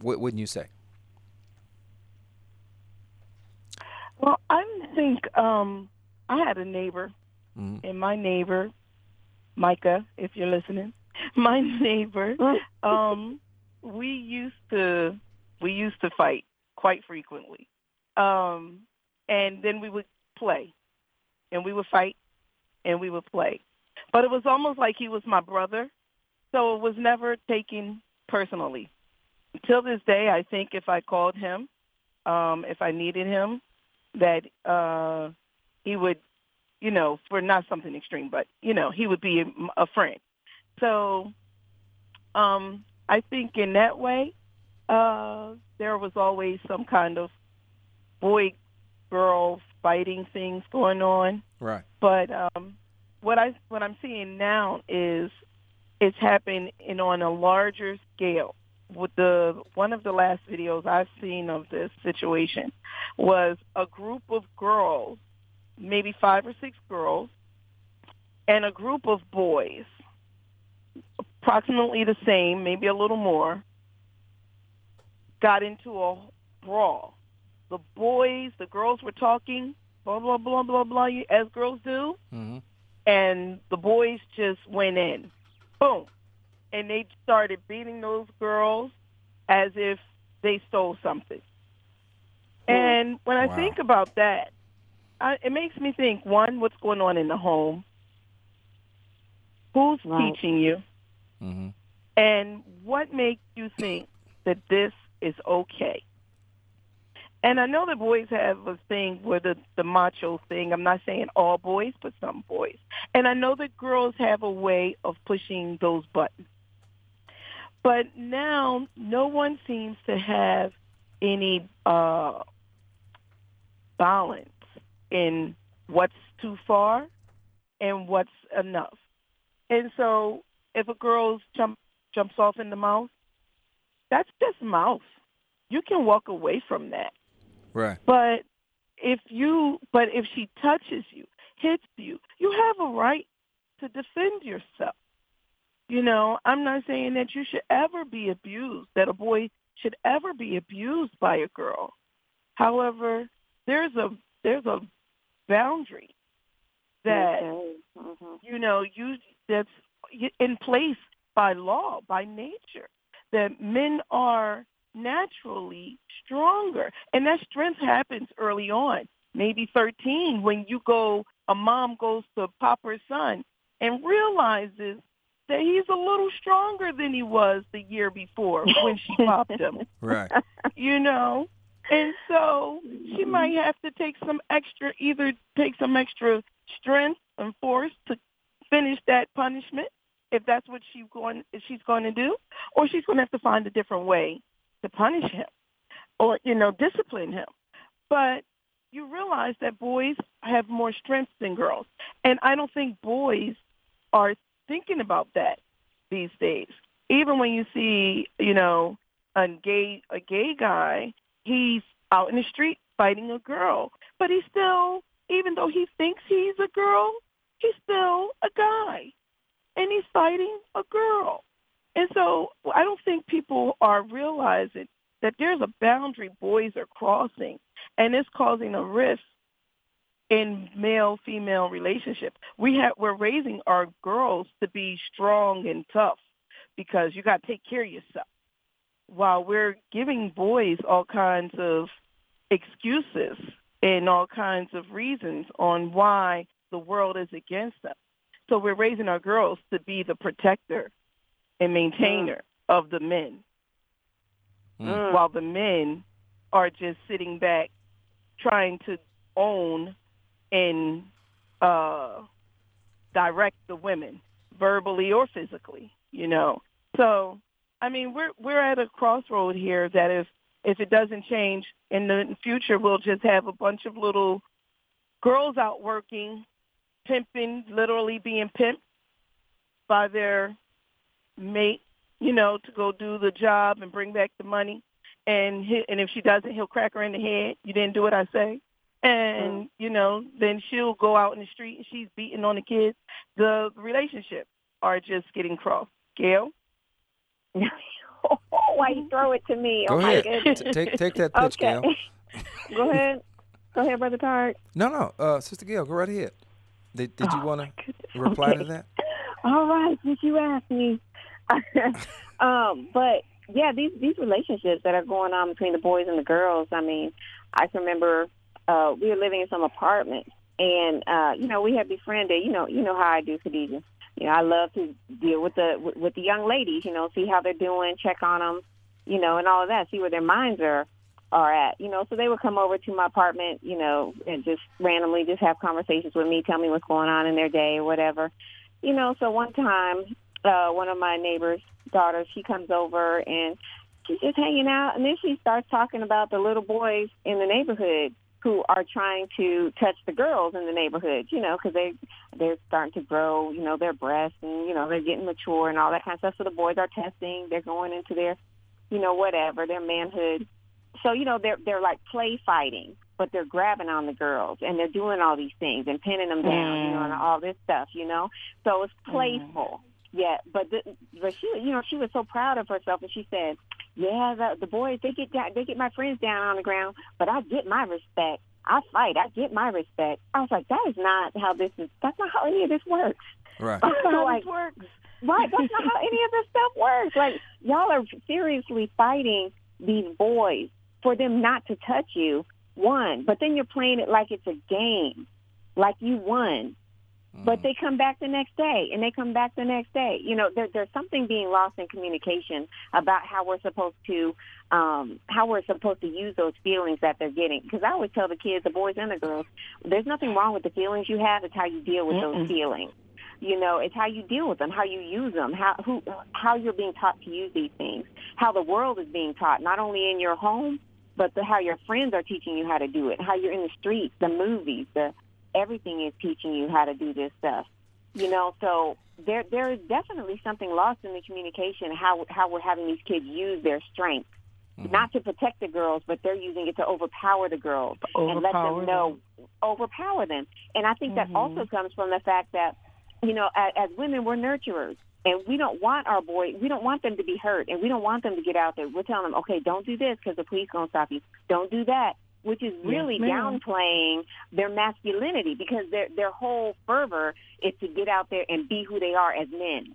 what wouldn't you say? Well, I think um, I had a neighbor, Mhm. and my neighbor, Micah, if you're listening, [LAUGHS] my neighbor, um, we used to we used to fight quite frequently, um, and then we would play, and we would fight, and we would play, but it was almost like he was my brother, so it was never taken personally. Till this day, I think if I called him, um, if I needed him, that uh, he would, you know, for not something extreme, but you know, he would be a, a friend. So, um, I think in that way, uh, there was always some kind of boy girl fighting things going on. Right. But um, what I what I'm seeing now is it's happening in on a larger scale. With the one of the last videos I've seen of this situation was a group of girls, maybe five or six girls, and a group of boys, approximately the same, maybe a little more, got into a brawl. The boys, the girls were talking, blah blah blah blah blah, as girls do Mm-hmm. and the boys just went in. Boom. And they started beating those girls as if they stole something. And when I Wow. think about that, I, it makes me think, one, what's going on in the home? Who's Right. teaching you? Mm-hmm. And what makes you think that this is okay? And I know the boys have a thing with the, the macho thing. I'm not saying all boys, but some boys. And I know that girls have a way of pushing those buttons. But now no one seems to have any uh, balance in what's too far and what's enough. And so if a girl jump, jumps off in the mouth, that's just mouth. You can walk away from that. Right. But if you but if she touches you, hits you, you have a right to defend yourself. You know, I'm not saying that you should ever be abused, that a boy should ever be abused by a girl. However, there's a there's a boundary that mm-hmm. you know you that's in place by law, by nature, that men are naturally stronger, and that strength happens early on. Maybe 13, when you go, a mom goes to pop her son and realizes that he's a little stronger than he was the year before when she popped him. [LAUGHS] Right. You know? And so she might have to take some extra, either take some extra strength and force to finish that punishment, if that's what she's going, she's going to do, or she's going to have to find a different way to punish him, or you know, discipline him. But you realize that boys have more strength than girls, and I don't think boys are thinking about that these days. Even when you see, you know, a gay a gay guy, he's out in the street fighting a girl, but he's still, even though he thinks he's a girl, he's still a guy, and he's fighting a girl. And so I don't think people are realizing that there's a boundary boys are crossing, and it's causing a rift in male female relationship. We have we're raising our girls to be strong and tough because you got to take care of yourself. While we're giving boys all kinds of excuses and all kinds of reasons on why the world is against us. So we're raising our girls to be the protector and maintainer mm. of the men. Mm. While the men are just sitting back trying to own and uh, direct the women verbally or physically, you know. So, I mean, we're we're at a crossroad here that if if it doesn't change in the future, we'll just have a bunch of little girls out working, pimping, literally being pimped by their mate, you know, to go do the job and bring back the money. And he, and if she doesn't, he'll crack her in the head. You didn't do what I say and mm. you know then she'll go out in the street and she's beating on the kids the relationships are just getting crossed gail [LAUGHS] why you throw it to me go oh ahead take take that pitch okay. gail [LAUGHS] go ahead go ahead brother Tariq. no no uh, sister gail go right ahead did, did you oh, want [LAUGHS] to reply okay. to that all right since you asked me [LAUGHS] um but yeah these these relationships that are going on between the boys and the girls i mean i can remember uh, we were living in some apartment, and uh, you know, we had befriended. You know, you know how I do, Khadija. You know, I love to deal with the with, with the young ladies. You know, see how they're doing, check on them, you know, and all of that. See where their minds are are at. You know, so they would come over to my apartment, you know, and just randomly just have conversations with me, tell me what's going on in their day or whatever. You know, so one time, uh, one of my neighbors' daughters, she comes over and she's just hanging out, and then she starts talking about the little boys in the neighborhood who are trying to touch the girls in the neighborhood, you know, because they they're starting to grow, you know, their breasts and you know they're getting mature and all that kind of stuff. So the boys are testing, they're going into their, you know, whatever their manhood. So you know they're they're like play fighting, but they're grabbing on the girls and they're doing all these things and pinning them down, mm. you know, and mm. all this stuff, you know. So it's mm. playful. Mm. Yeah, but the, but she, you know, she was so proud of herself, and she said, "Yeah, the, the boys they get down, they get my friends down on the ground, but I get my respect. I fight, I get my respect." I was like, "That is not how this is. That's not how any of this works." Right. [LAUGHS] That's not how like, this works. Right. That's not how any of this stuff works. Like y'all are seriously fighting these boys for them not to touch you. One, but then you're playing it like it's a game, like you won but they come back the next day and they come back the next day. You know, there, there's something being lost in communication about how we're supposed to, um, how we're supposed to use those feelings that they're getting. Because I always tell the kids, the boys and the girls, there's nothing wrong with the feelings you have. It's how you deal with Mm-mm. those feelings. You know, it's how you deal with them, how you use them, how who how you're being taught to use these things, how the world is being taught, not only in your home, but the, how your friends are teaching you how to do it, how you're in the streets, the movies, the everything is teaching you how to do this stuff. You know, so there there is definitely something lost in the communication how how we're having these kids use their strength. Mm-hmm. Not to protect the girls, but they're using it to overpower the girls overpower and let them know, them. overpower them. And I think mm-hmm. that also comes from the fact that, you know, as, as women, we're nurturers and we don't want our boy we don't want them to be hurt and we don't want them to get out there we're telling them okay don't do this because the police going to stop you don't do that which is really yes, downplaying their masculinity because their their whole fervor is to get out there and be who they are as men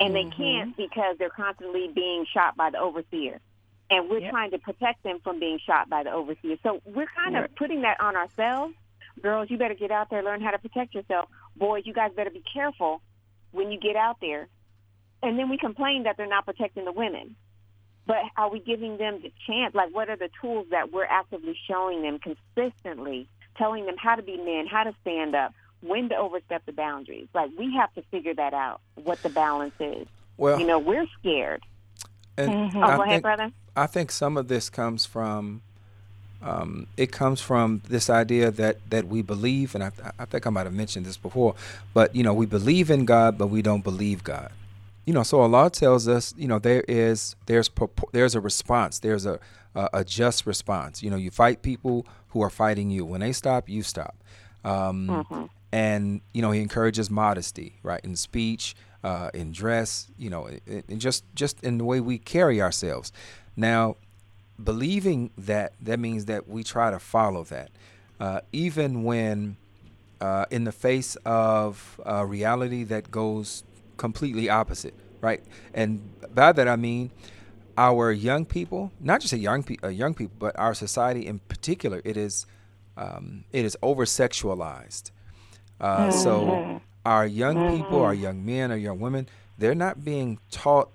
and mm-hmm. they can't because they're constantly being shot by the overseer and we're yep. trying to protect them from being shot by the overseer so we're kind right. of putting that on ourselves girls you better get out there learn how to protect yourself boys you guys better be careful when you get out there and then we complain that they're not protecting the women. But are we giving them the chance? Like, what are the tools that we're actively showing them consistently, telling them how to be men, how to stand up, when to overstep the boundaries? Like, we have to figure that out, what the balance is. Well, you know, we're scared. And Mhm. Oh, I go ahead, think, brother. I think some of this comes from um, it comes from this idea that that we believe, and I, I think I might have mentioned this before, but you know, we believe in God, but we don't believe God. You know, so Allah tells us, you know, there is there's there's a response, there's a, a a just response. You know, you fight people who are fighting you. When they stop, you stop. Um, mm-hmm. And you know, he encourages modesty, right, in speech, uh, in dress, you know, just just in the way we carry ourselves. Now, believing that that means that we try to follow that, uh, even when uh, in the face of a reality that goes completely opposite, right? And by that I mean our young people, not just a young pe- uh, young people, but our society in particular. It is um, it is over sexualized. Uh, mm-hmm. So our young mm-hmm. people, our young men, or young women, they're not being taught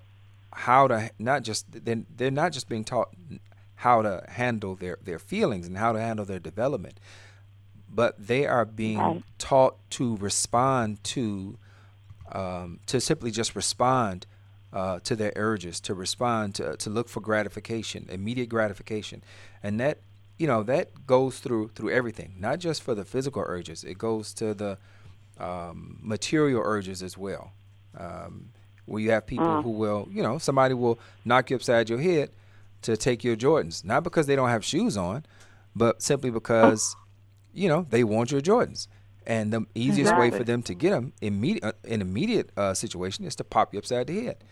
how to not just they're, they're not just being taught how to handle their, their feelings and how to handle their development, but they are being right. taught to respond to um, to simply just respond uh, to their urges, to respond to to look for gratification, immediate gratification, and that you know that goes through through everything, not just for the physical urges. It goes to the um, material urges as well. Um, where you have people Mm. who will, you know, somebody will knock you upside your head to take your Jordans, not because they don't have shoes on, but simply because, you know, they want your Jordans. And the easiest way for them to get them immediate, uh, in immediate uh, situation is to pop you upside the head.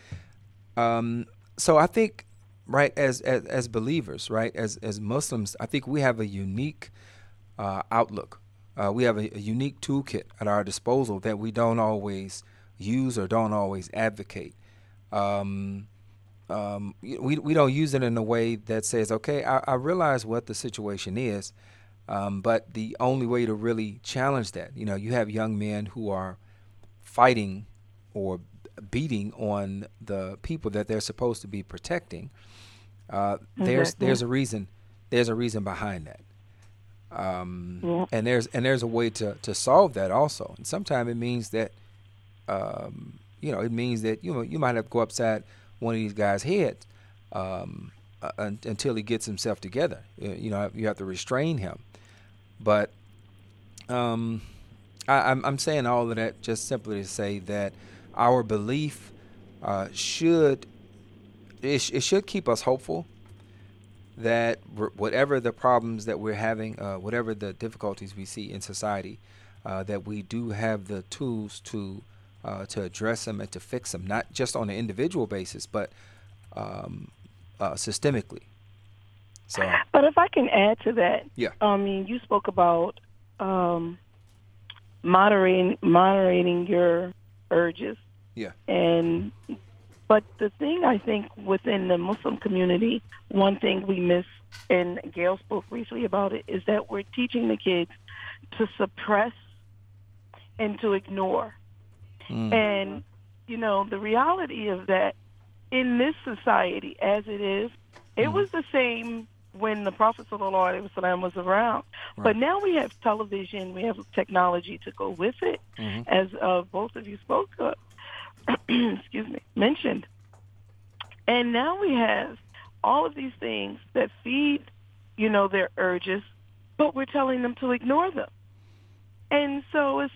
Um, so I think, right, as, as as believers, right, as as Muslims, I think we have a unique uh, outlook. Uh, we have a, a unique toolkit at our disposal that we don't always use or don't always advocate. Um, um, we we don't use it in a way that says, okay, I, I realize what the situation is, um, but the only way to really challenge that, you know, you have young men who are fighting or beating on the people that they're supposed to be protecting. Uh, there's Exactly. there's a reason there's a reason behind that. Um, Yeah. and there's and there's a way to, to solve that also. And sometimes it means that um, you know, it means that you know you might have to go upside one of these guys' heads um, uh, un- until he gets himself together. You know, you have to restrain him. But um, I, I'm I'm saying all of that just simply to say that our belief uh, should it, sh- it should keep us hopeful that r- whatever the problems that we're having, uh, whatever the difficulties we see in society, uh, that we do have the tools to uh, to address them and to fix them, not just on an individual basis, but um, uh, systemically. So But if I can add to that, Yeah. I mean, you spoke about um, moderating moderating your urges, yeah, and but the thing I think within the Muslim community, one thing we miss, and Gail spoke briefly about it, is that we're teaching the kids to suppress and to ignore. Mm. And, you know, the reality of that in this society as it is, it was the same when the Prophet Sallallahu was around. Right. But now we have television, we have technology to go with it, mm-hmm. as uh, both of you spoke of, [CLEARS THROAT] excuse me, mentioned. And now we have all of these things that feed, you know, their urges, but we're telling them to ignore them. And so it's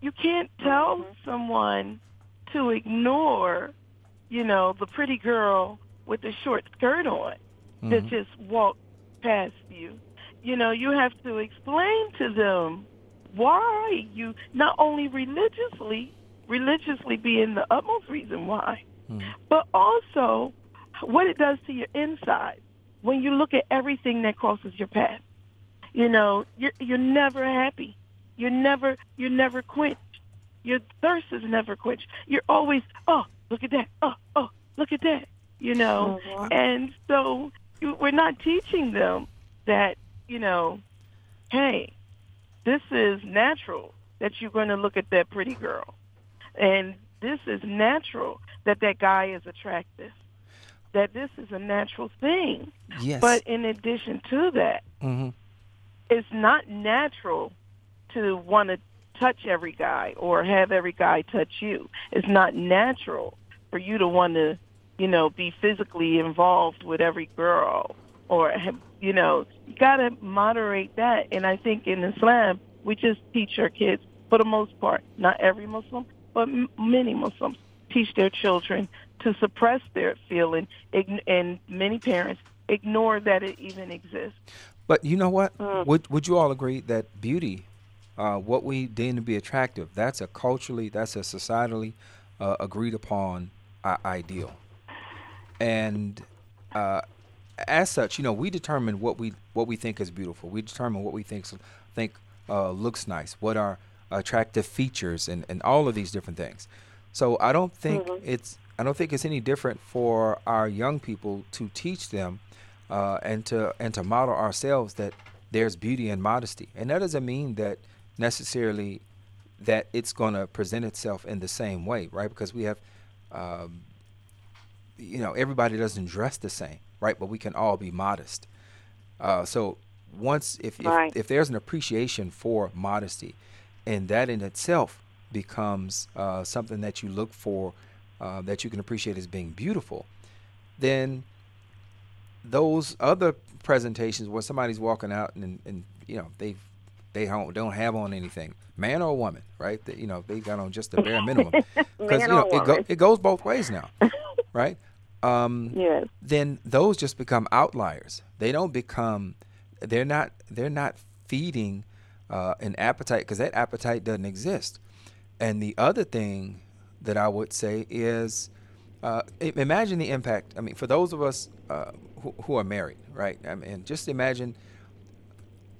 you can't tell mm-hmm. someone to ignore, you know, the pretty girl with the short skirt on mm-hmm. that just walked past you. You know, you have to explain to them why you not only religiously, religiously being the utmost reason why, mm-hmm. but also what it does to your inside when you look at everything that crosses your path. You know, you're, you're never happy. You're never, you're never quenched. Your thirst is never quenched. You're always, oh, look at that. Oh, oh, look at that. You know, mm-hmm. and so we're not teaching them that, you know, hey, this is natural that you're going to look at that pretty girl, and this is natural that that guy is attractive that this is a natural thing. Yes. But in addition to that, mm-hmm. it's not natural to want to touch every guy or have every guy touch you. It's not natural for you to want to, you know, be physically involved with every girl or, you know, you got to moderate that. And I think in Islam, we just teach our kids, for the most part, not every Muslim, but m- many Muslims teach their children to suppress their feeling, and many parents ignore that it even exists. But you know what? Mm. Would Would you all agree that beauty, uh, what we deem to be attractive, that's a culturally, that's a societally uh, agreed upon uh, ideal, and uh, as such, you know, we determine what we what we think is beautiful. We determine what we think think uh, looks nice, what are attractive features, and and all of these different things. So I don't think mm-hmm. it's I don't think it's any different for our young people to teach them uh, and to and to model ourselves that there's beauty and modesty, and that doesn't mean that necessarily that it's going to present itself in the same way, right? Because we have, um, you know, everybody doesn't dress the same, right? But we can all be modest. Uh, so once if, right. if if there's an appreciation for modesty, and that in itself becomes uh, something that you look for uh, that you can appreciate as being beautiful, then those other presentations where somebody's walking out and, and you know they they don't don't have on anything, man or woman, right? That, you know they got on just the bare [LAUGHS] minimum because you know it, go, it goes both ways now, [LAUGHS] right? Um, yes. Then those just become outliers. They don't become. They're not. They're not feeding uh, an appetite because that appetite doesn't exist. And the other thing that I would say is uh, imagine the impact. I mean, for those of us uh, who, who, are married, right? I mean, just imagine,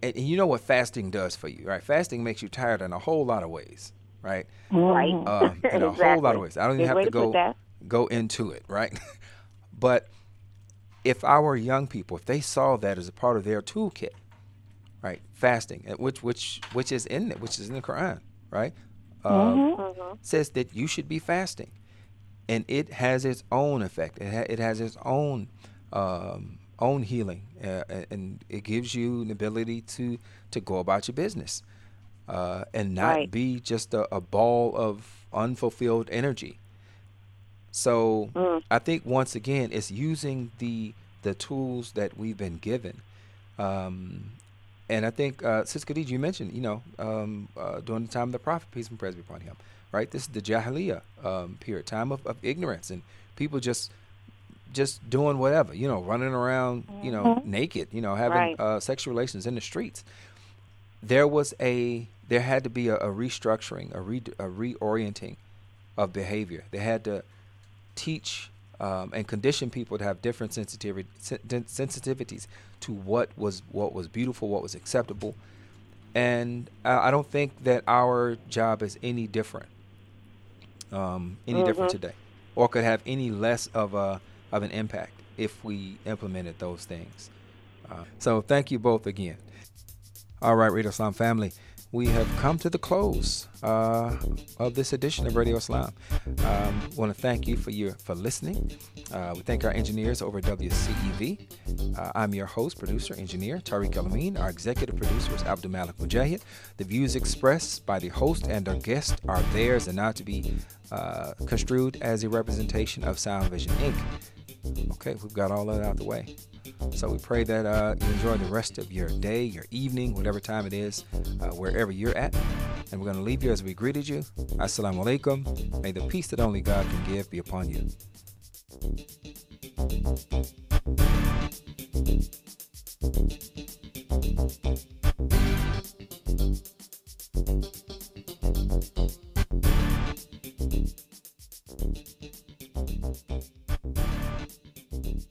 and you know what fasting does for you, right? Fasting makes you tired in a whole lot of ways, right? Right. Uh, in a [LAUGHS] exactly. whole lot of ways. I don't even have to go go into it, right? [LAUGHS] but if our young people, if they saw that as a part of their toolkit, right, fasting, which which which is in it, which is in the Quran, right? uh, mm-hmm. mm-hmm. says that you should be fasting, and it has its own effect. It, ha- it has its own um, own healing, uh, and it gives you an ability to to go about your business, uh, and not right. be just a, a, ball of unfulfilled energy. So mm. I think once again, it's using the the tools that we've been given um, and I think, uh, Sister Khadija, you mentioned, you know, um, uh, during the time of the Prophet, peace and praise be upon him, right? This is the Jahiliyyah um, period, time of, of ignorance, and people just just doing whatever, you know, running around, you know, mm-hmm. naked, you know, having right. uh, sexual relations in the streets. There was a, there had to be a, a restructuring, a, re, a reorienting of behavior. They had to teach um, and condition people to have different sensitivity, sensitivities to what was what was beautiful, what was acceptable, and I, I don't think that our job is any different, um, any mm-hmm. different today, or could have any less of a of an impact if we implemented those things. Uh, so thank you both again. All right, Radio Islam family. we have come to the close uh, of this edition of Radio Islam. Um, want to thank you for your for listening. Uh, we thank our engineers over at WCEV. Uh, I'm your host, producer, engineer Tariq Alameen. Our executive producer is Abdul Malik Mujahid. The views expressed by the host and our guest are theirs and not to be uh, construed as a representation of Sound Vision Inc. Okay, we've got all that out the way. So we pray that uh, you enjoy the rest of your day, your evening, whatever time it is, uh, wherever you're at. And we're going to leave you as we greeted you. Assalamu alaikum. May the peace that only God can give be upon you. Thank you. Thank you.